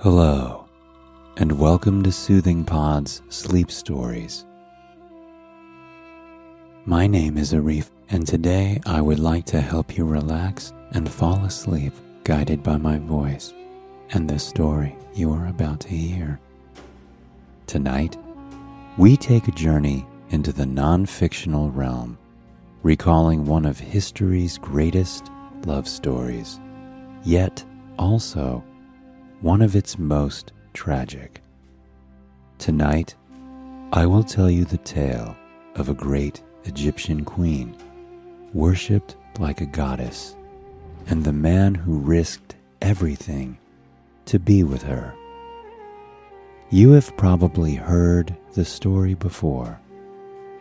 Hello, and welcome to Soothing Pod's Sleep Stories. My name is Arif, and today I would like to help you relax and fall asleep guided by my voice and the story you are about to hear. Tonight, we take a journey into the non fictional realm, recalling one of history's greatest love stories, yet also one of its most tragic. Tonight, I will tell you the tale of a great Egyptian queen, worshipped like a goddess, and the man who risked everything to be with her. You have probably heard the story before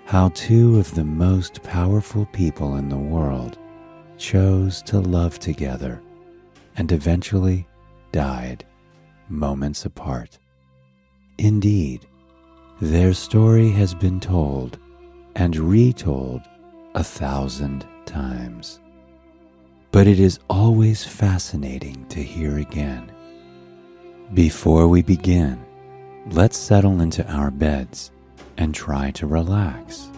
how two of the most powerful people in the world chose to love together and eventually died moments apart. Indeed, their story has been told and retold a thousand times. But it is always fascinating to hear again. Before we begin, let's settle into our beds and try to relax,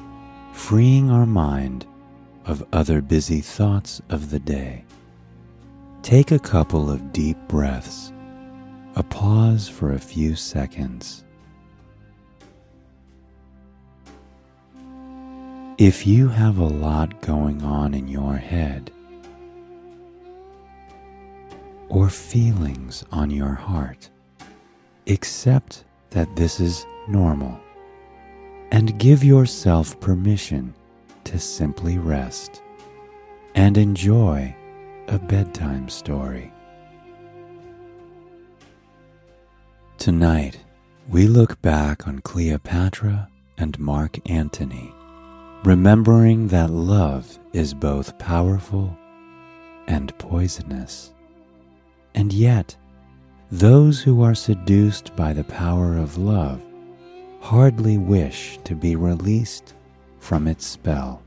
freeing our mind of other busy thoughts of the day. Take a couple of deep breaths, a pause for a few seconds. If you have a lot going on in your head, or feelings on your heart, accept that this is normal and give yourself permission to simply rest and enjoy a bedtime story. Tonight, we look back on Cleopatra and Mark Antony, remembering that love is both powerful and poisonous. And yet, those who are seduced by the power of love hardly wish to be released from its spell.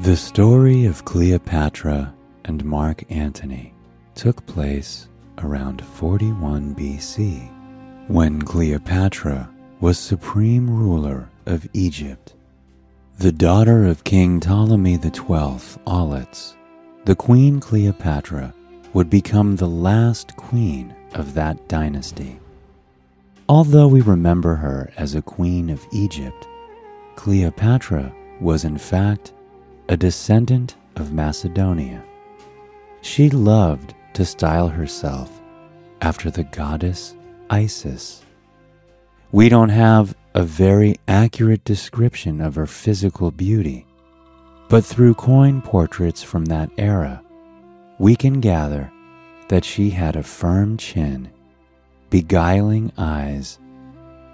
The story of Cleopatra and Mark Antony took place around 41 BC when Cleopatra was supreme ruler of Egypt. The daughter of King Ptolemy XII Auletes, the Queen Cleopatra would become the last queen of that dynasty. Although we remember her as a queen of Egypt, Cleopatra was in fact a descendant of Macedonia. She loved to style herself after the goddess Isis. We don't have a very accurate description of her physical beauty, but through coin portraits from that era, we can gather that she had a firm chin, beguiling eyes,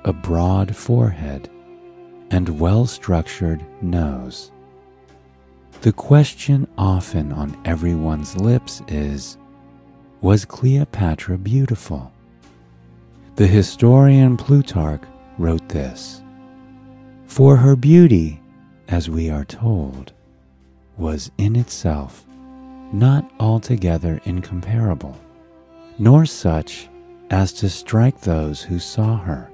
a broad forehead, and well structured nose. The question often on everyone's lips is Was Cleopatra beautiful? The historian Plutarch wrote this For her beauty, as we are told, was in itself not altogether incomparable, nor such as to strike those who saw her,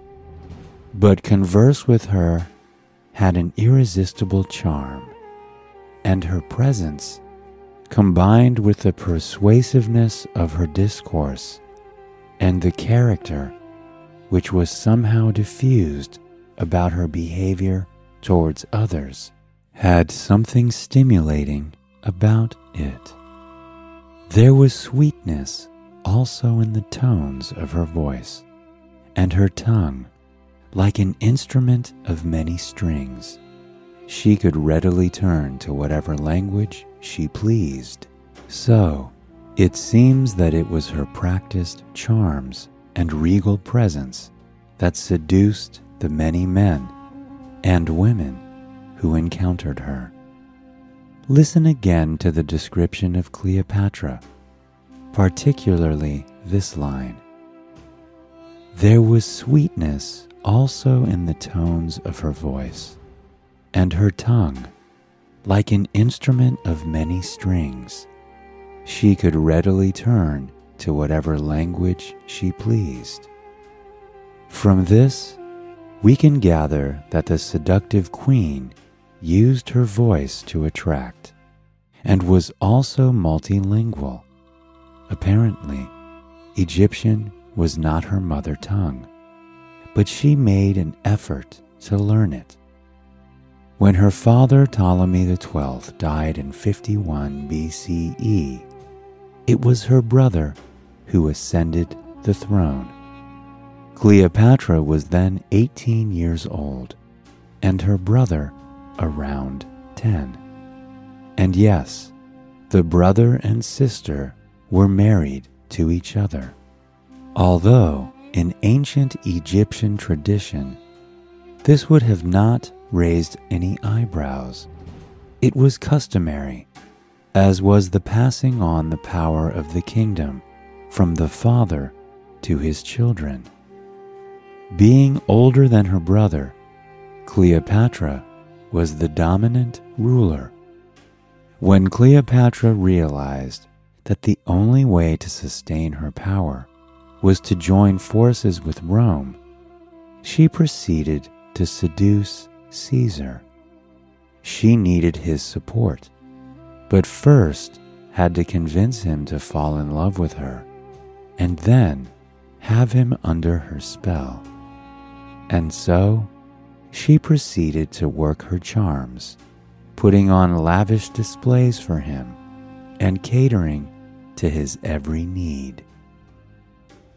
but converse with her had an irresistible charm and her presence, combined with the persuasiveness of her discourse and the character which was somehow diffused about her behavior towards others, had something stimulating about it. There was sweetness also in the tones of her voice, and her tongue, like an instrument of many strings, she could readily turn to whatever language she pleased. So, it seems that it was her practiced charms and regal presence that seduced the many men and women who encountered her. Listen again to the description of Cleopatra, particularly this line. There was sweetness also in the tones of her voice and her tongue, like an instrument of many strings, she could readily turn to whatever language she pleased. From this, we can gather that the seductive queen used her voice to attract and was also multilingual. Apparently, Egyptian was not her mother tongue, but she made an effort to learn it. When her father Ptolemy XII died in 51 BCE, it was her brother who ascended the throne. Cleopatra was then 18 years old, and her brother around 10. And yes, the brother and sister were married to each other. Although, in ancient Egyptian tradition, this would have not raised any eyebrows. It was customary, as was the passing on the power of the kingdom from the father to his children. Being older than her brother, Cleopatra was the dominant ruler. When Cleopatra realized that the only way to sustain her power was to join forces with Rome, she proceeded to seduce Caesar. She needed his support, but first had to convince him to fall in love with her, and then have him under her spell. And so she proceeded to work her charms, putting on lavish displays for him and catering to his every need.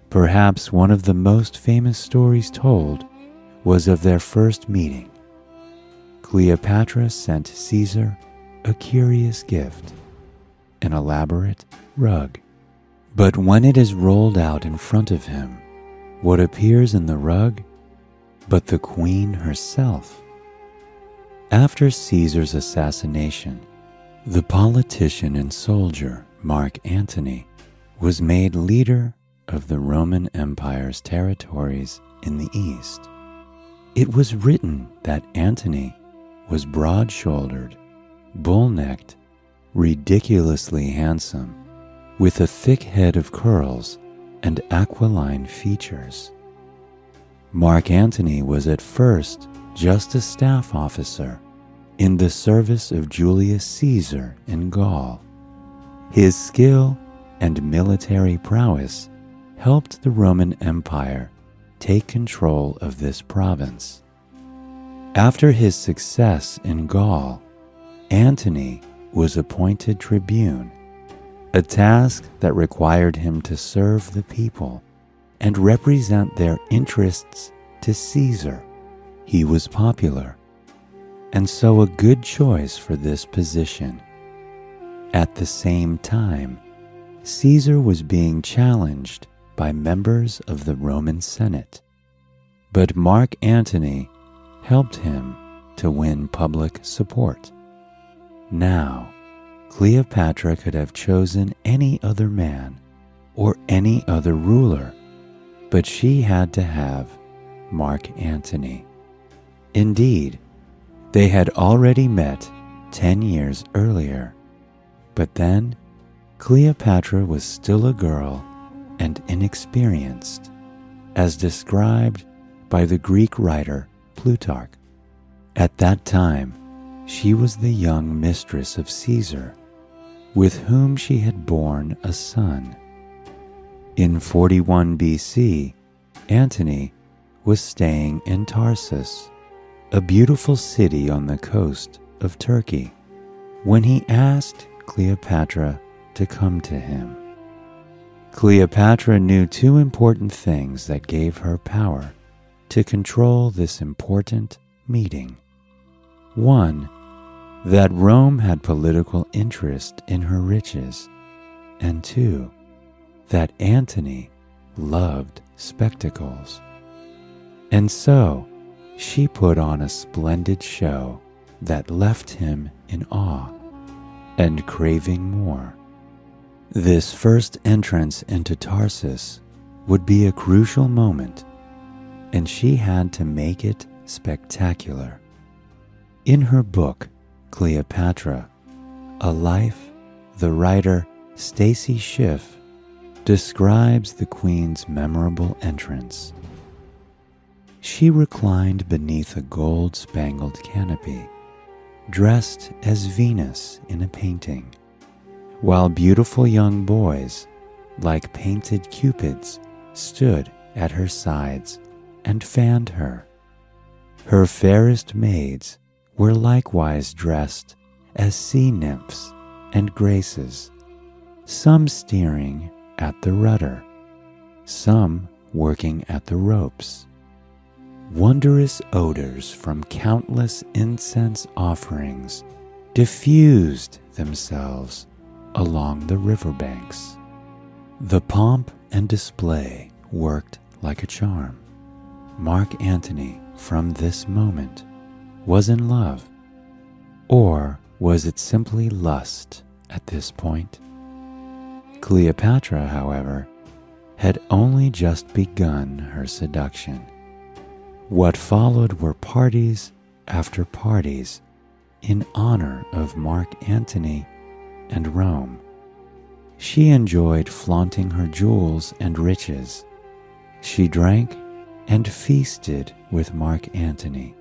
Perhaps one of the most famous stories told was of their first meeting Cleopatra sent Caesar a curious gift, an elaborate rug. But when it is rolled out in front of him, what appears in the rug but the queen herself? After Caesar's assassination, the politician and soldier Mark Antony was made leader of the Roman Empire's territories in the east. It was written that Antony was broad shouldered, bull necked, ridiculously handsome, with a thick head of curls and aquiline features. Mark Antony was at first just a staff officer in the service of Julius Caesar in Gaul. His skill and military prowess helped the Roman Empire take control of this province. After his success in Gaul, Antony was appointed tribune, a task that required him to serve the people and represent their interests to Caesar. He was popular, and so a good choice for this position. At the same time, Caesar was being challenged by members of the Roman Senate. But Mark Antony helped him to win public support. Now, Cleopatra could have chosen any other man or any other ruler, but she had to have Mark Antony. Indeed, they had already met 10 years earlier, but then Cleopatra was still a girl and inexperienced, as described by the Greek writer Plutarch. At that time, she was the young mistress of Caesar, with whom she had borne a son. In 41 BC, Antony was staying in Tarsus, a beautiful city on the coast of Turkey, when he asked Cleopatra to come to him. Cleopatra knew two important things that gave her power to control this important meeting. One, that Rome had political interest in her riches, and two, that Antony loved spectacles. And so she put on a splendid show that left him in awe and craving more. This first entrance into Tarsus would be a crucial moment and she had to make it spectacular. In her book, Cleopatra, A Life, the writer Stacy Schiff describes the queen's memorable entrance. She reclined beneath a gold spangled canopy, dressed as Venus in a painting, while beautiful young boys, like painted cupids, stood at her sides and fanned her. Her fairest maids were likewise dressed as sea nymphs and graces, some steering at the rudder, some working at the ropes. Wondrous odors from countless incense offerings diffused themselves along the riverbanks. The pomp and display worked like a charm. Mark Antony, from this moment, was in love. Or was it simply lust at this point? Cleopatra, however, had only just begun her seduction. What followed were parties after parties in honor of Mark Antony and Rome. She enjoyed flaunting her jewels and riches. She drank and feasted with Mark Antony,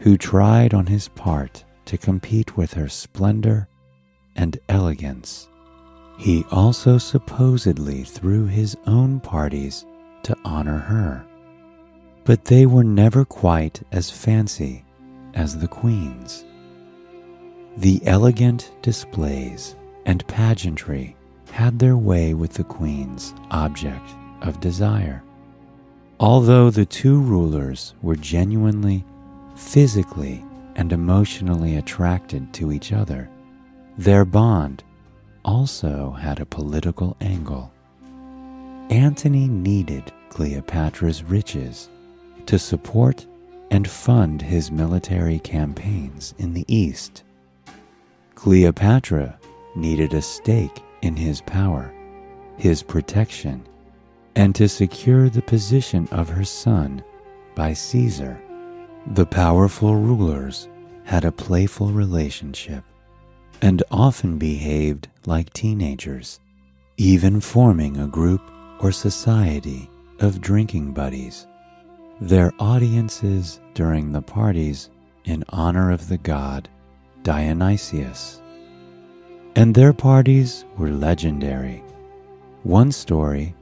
who tried on his part to compete with her splendor and elegance. He also supposedly threw his own parties to honor her, but they were never quite as fancy as the queen's. The elegant displays and pageantry had their way with the queen's object of desire. Although the two rulers were genuinely, physically, and emotionally attracted to each other, their bond also had a political angle. Antony needed Cleopatra's riches to support and fund his military campaigns in the East. Cleopatra needed a stake in his power, his protection, and to secure the position of her son by Caesar. The powerful rulers had a playful relationship and often behaved like teenagers, even forming a group or society of drinking buddies. Their audiences during the parties in honor of the god Dionysius. And their parties were legendary. One story,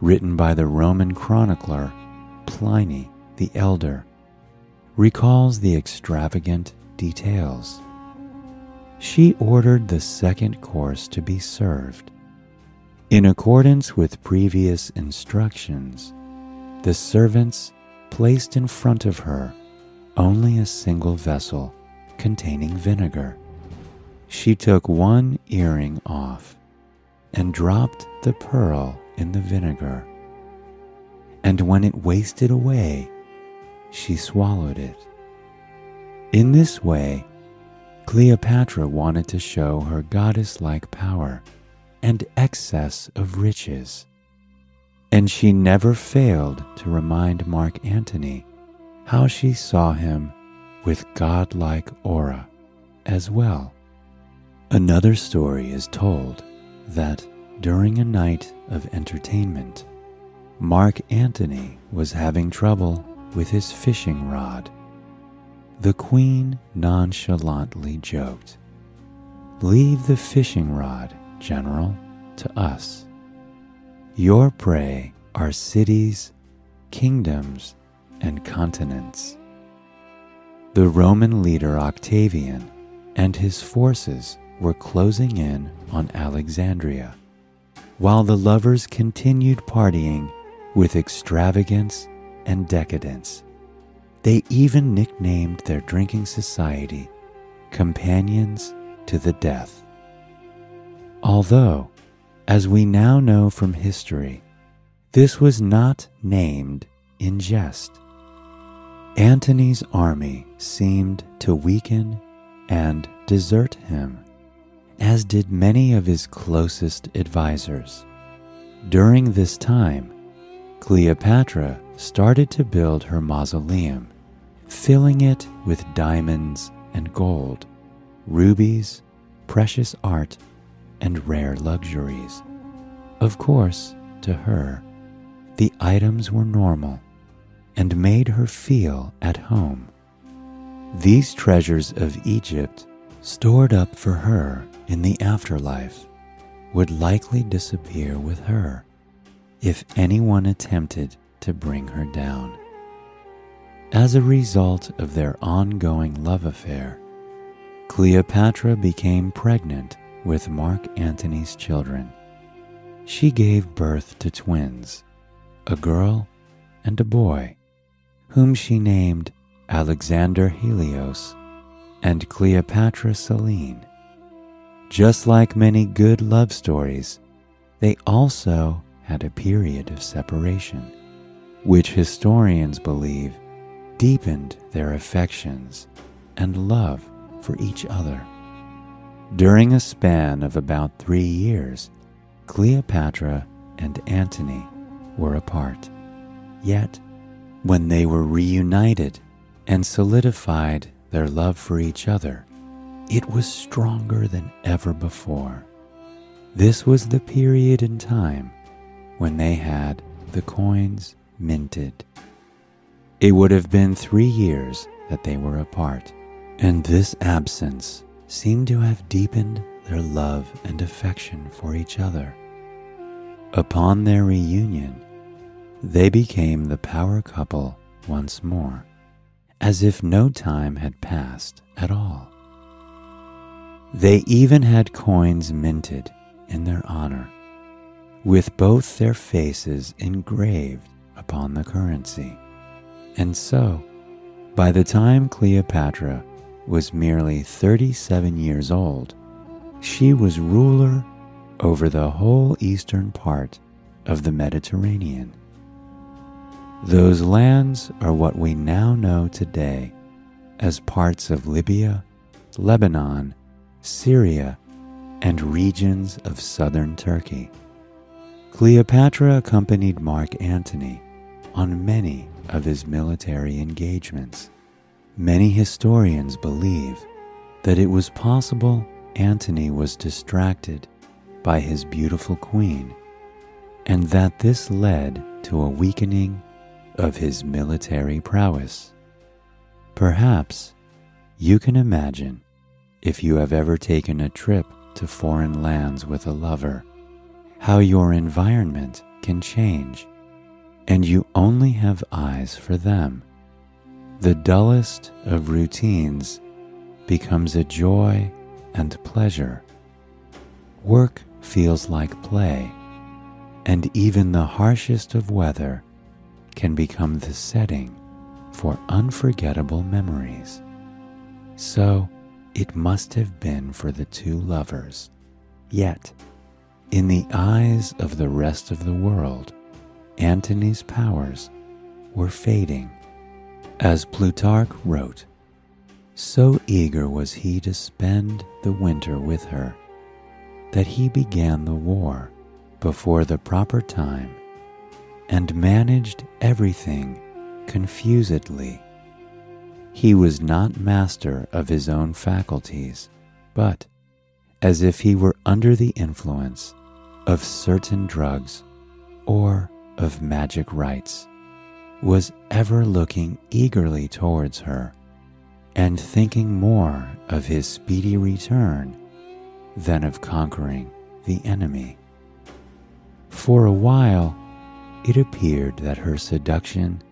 written by the Roman chronicler Pliny the Elder, recalls the extravagant details she ordered the second course to be served. In accordance with previous instructions, the servants placed in front of her only a single vessel containing vinegar. She took one earring off and dropped the pearl in the vinegar. And when it wasted away, she swallowed it. In this way, Cleopatra wanted to show her goddess like power and excess of riches. And she never failed to remind Mark Antony how she saw him with godlike aura as well. Another story is told that during a night of entertainment, Mark Antony was having trouble with his fishing rod the queen nonchalantly joked, Leave the fishing rod, General, to us. Your prey are cities, kingdoms, and continents. The Roman leader Octavian and his forces were closing in on Alexandria, while the lovers continued partying with extravagance and decadence. They even nicknamed their drinking society Companions to the Death. Although, as we now know from history, this was not named in jest. Antony's army seemed to weaken and desert him, as did many of his closest advisers. During this time, Cleopatra started to build her mausoleum, filling it with diamonds and gold, rubies, precious art, and rare luxuries. Of course, to her, the items were normal and made her feel at home. These treasures of Egypt, stored up for her in the afterlife, would likely disappear with her if anyone attempted to bring her down. As a result of their ongoing love affair, Cleopatra became pregnant with Mark Antony's children. She gave birth to twins, a girl and a boy, whom she named Alexander Helios and Cleopatra Selene. Just like many good love stories, they also had a period of separation, which historians believe deepened their affections and love for each other. During a span of about three years, Cleopatra and Antony were apart. Yet, when they were reunited and solidified their love for each other, it was stronger than ever before. This was the period in time when they had the coins minted. It would have been three years that they were apart, and this absence seemed to have deepened their love and affection for each other. Upon their reunion, they became the power couple once more, as if no time had passed at all. They even had coins minted in their honor, with both their faces engraved upon the currency. And so, by the time Cleopatra was merely 37 years old, she was ruler over the whole eastern part of the Mediterranean. Those lands are what we now know today as parts of Libya, Lebanon, Syria, and regions of southern Turkey. Cleopatra accompanied Mark Antony on many of his military engagements. Many historians believe that it was possible Antony was distracted by his beautiful queen, and that this led to a weakening of his military prowess. Perhaps you can imagine if you have ever taken a trip to foreign lands with a lover, how your environment can change, and you only have eyes for them. The dullest of routines becomes a joy and pleasure. Work feels like play, and even the harshest of weather can become the setting for unforgettable memories. So it must have been for the two lovers. Yet, in the eyes of the rest of the world, Antony's powers were fading. As Plutarch wrote, so eager was he to spend the winter with her that he began the war before the proper time and managed everything confusedly. He was not master of his own faculties, but, as if he were under the influence of certain drugs or of magic rites, was ever looking eagerly towards her and thinking more of his speedy return than of conquering the enemy. For a while, it appeared that her seduction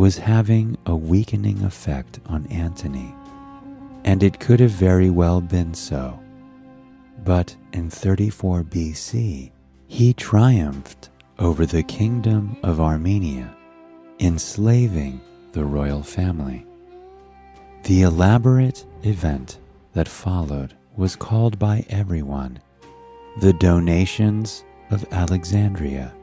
was having a weakening effect on Antony, and it could have very well been so. But in 34 BC, he triumphed over the kingdom of Armenia, enslaving the royal family. The elaborate event that followed was called by everyone the donations of Alexandria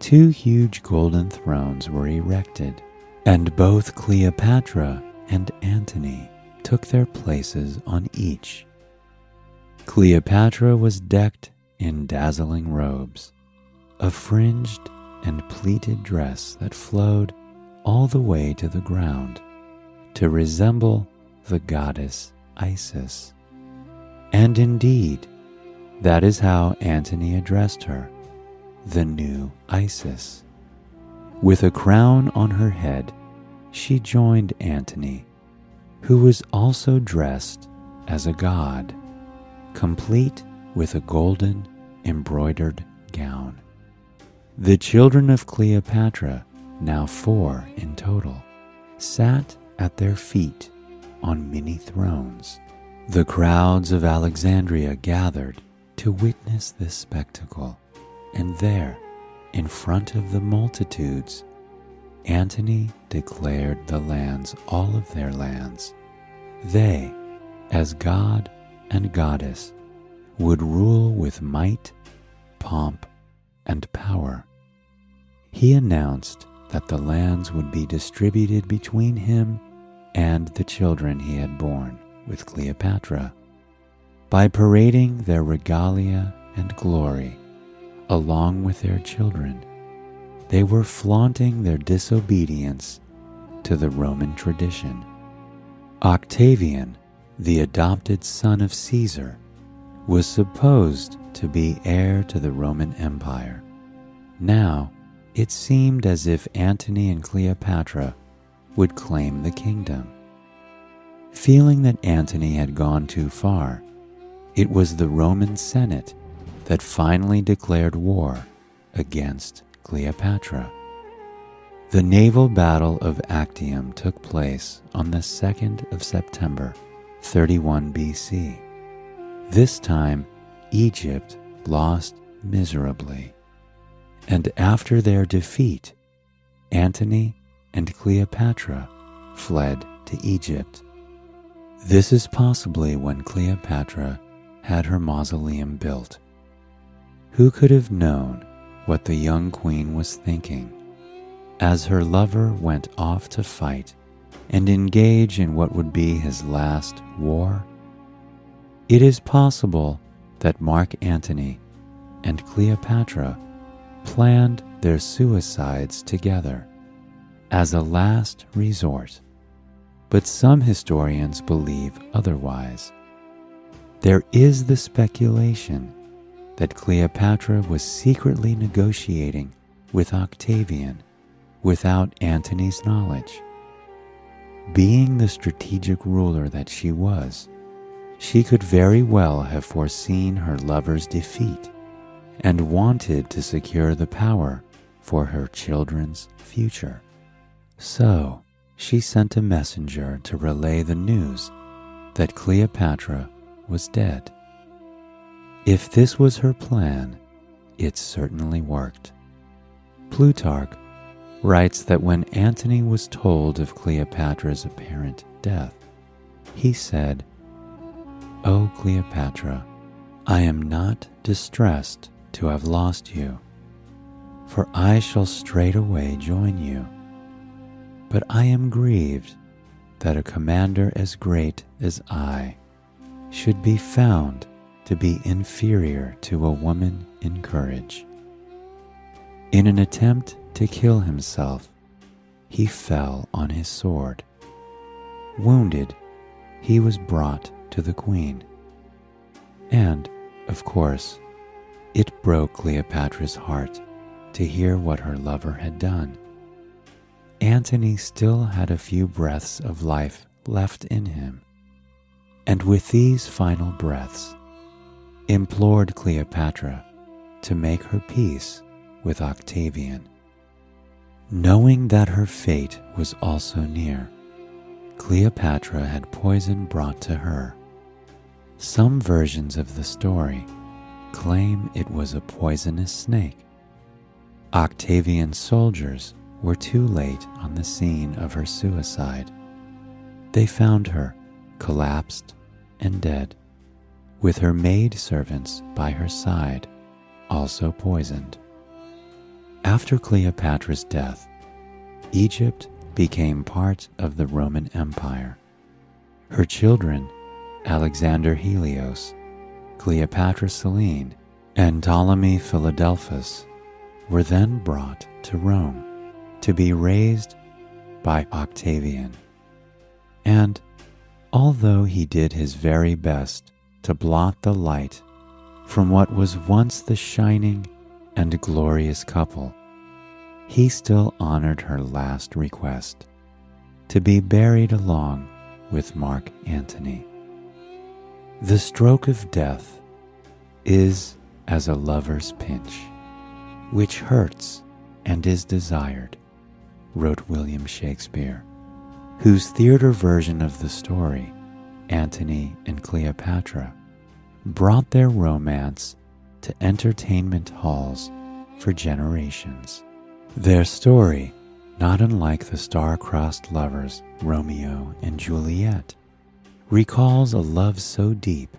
two huge golden thrones were erected, and both Cleopatra and Antony took their places on each. Cleopatra was decked in dazzling robes, a fringed and pleated dress that flowed all the way to the ground to resemble the goddess Isis. And indeed, that is how Antony addressed her the new Isis. With a crown on her head, she joined Antony, who was also dressed as a god, complete with a golden embroidered gown. The children of Cleopatra, now four in total, sat at their feet on many thrones. The crowds of Alexandria gathered to witness this spectacle, and there, in front of the multitudes, Antony declared the lands all of their lands. They, as God and Goddess, would rule with might, pomp, and power. He announced that the lands would be distributed between him and the children he had borne with Cleopatra by parading their regalia and glory along with their children. They were flaunting their disobedience to the Roman tradition. Octavian, the adopted son of Caesar, was supposed to be heir to the Roman Empire. Now, it seemed as if Antony and Cleopatra would claim the kingdom. Feeling that Antony had gone too far, it was the Roman Senate that finally declared war against Cleopatra. The naval battle of Actium took place on the 2nd of September, 31 BC. This time, Egypt lost miserably. And after their defeat, Antony and Cleopatra fled to Egypt. This is possibly when Cleopatra had her mausoleum built. Who could have known what the young queen was thinking as her lover went off to fight and engage in what would be his last war? It is possible that Mark Antony and Cleopatra planned their suicides together as a last resort, but some historians believe otherwise. There is the speculation that Cleopatra was secretly negotiating with Octavian without Antony's knowledge. Being the strategic ruler that she was, she could very well have foreseen her lover's defeat and wanted to secure the power for her children's future. So, she sent a messenger to relay the news that Cleopatra was dead. If this was her plan, it certainly worked. Plutarch writes that when Antony was told of Cleopatra's apparent death, he said, O Cleopatra, I am not distressed to have lost you, for I shall straightway join you. But I am grieved that a commander as great as I should be found to be inferior to a woman in courage. In an attempt to kill himself, he fell on his sword. Wounded, he was brought to the queen. And, of course, it broke Cleopatra's heart to hear what her lover had done. Antony still had a few breaths of life left in him and with these final breaths, implored Cleopatra to make her peace with Octavian. Knowing that her fate was also near, Cleopatra had poison brought to her. Some versions of the story claim it was a poisonous snake. Octavian's soldiers were too late on the scene of her suicide. They found her collapsed and dead, with her maid servants by her side, also poisoned. After Cleopatra's death, Egypt became part of the Roman Empire. Her children, Alexander Helios, Cleopatra Selene, and Ptolemy Philadelphus, were then brought to Rome to be raised by Octavian. And although he did his very best to blot the light from what was once the shining and glorious couple, he still honored her last request to be buried along with Mark Antony. The stroke of death is as a lover's pinch, which hurts and is desired, wrote William Shakespeare, whose theater version of the story, Antony and Cleopatra, brought their romance to entertainment halls for generations. Their story, not unlike the star-crossed lovers Romeo and Juliet, recalls a love so deep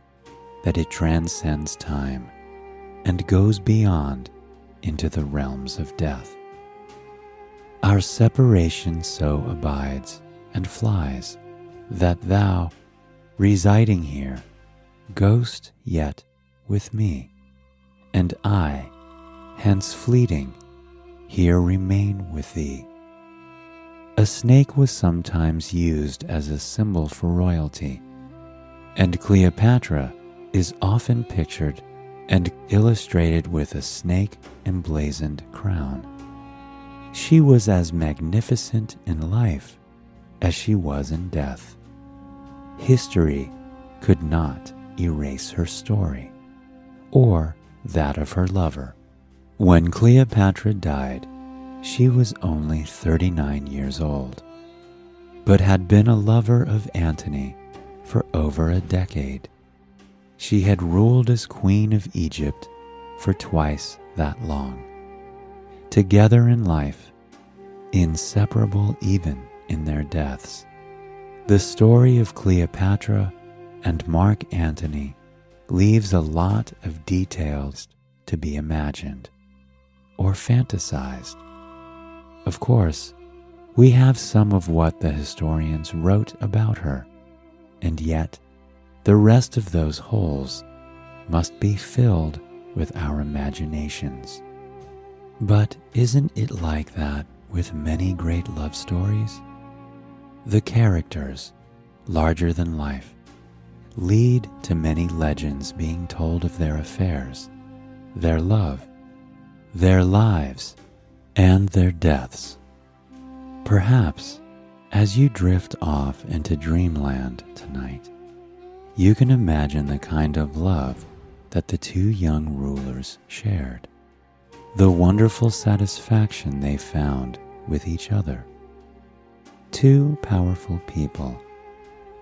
that it transcends time and goes beyond into the realms of death. Our separation so abides and flies that thou, residing here, ghost yet with me, and I, hence fleeting, here remain with thee. A snake was sometimes used as a symbol for royalty, and Cleopatra is often pictured and illustrated with a snake emblazoned crown. She was as magnificent in life as she was in death. History could not erase her story or that of her lover. When Cleopatra died, she was only 39 years old, but had been a lover of Antony for over a decade. She had ruled as queen of Egypt for twice that long. Together in life, inseparable even in their deaths, the story of Cleopatra and Mark Antony leaves a lot of details to be imagined or fantasized. Of course, we have some of what the historians wrote about her, and yet the rest of those holes must be filled with our imaginations. But isn't it like that with many great love stories? The characters, larger than life, lead to many legends being told of their affairs, their love, their lives, and their deaths. Perhaps as you drift off into dreamland tonight, you can imagine the kind of love that the two young rulers shared, the wonderful satisfaction they found with each other. Two powerful people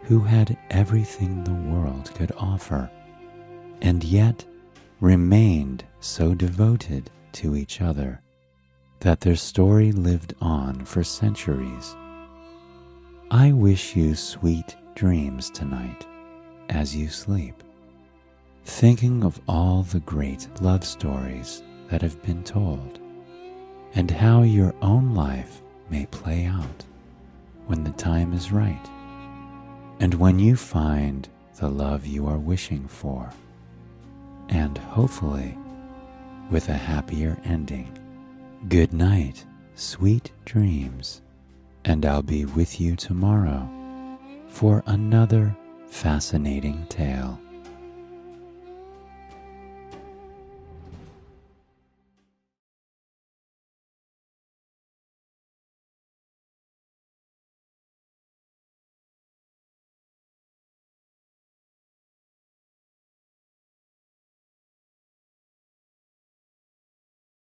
who had everything the world could offer, and yet remained so devoted to each other that their story lived on for centuries. I wish you sweet dreams tonight as you sleep, thinking of all the great love stories that have been told, and how your own life may play out when the time is right and when you find the love you are wishing for, and hopefully with a happier ending. Good night, sweet dreams, and I'll be with you tomorrow for another fascinating tale.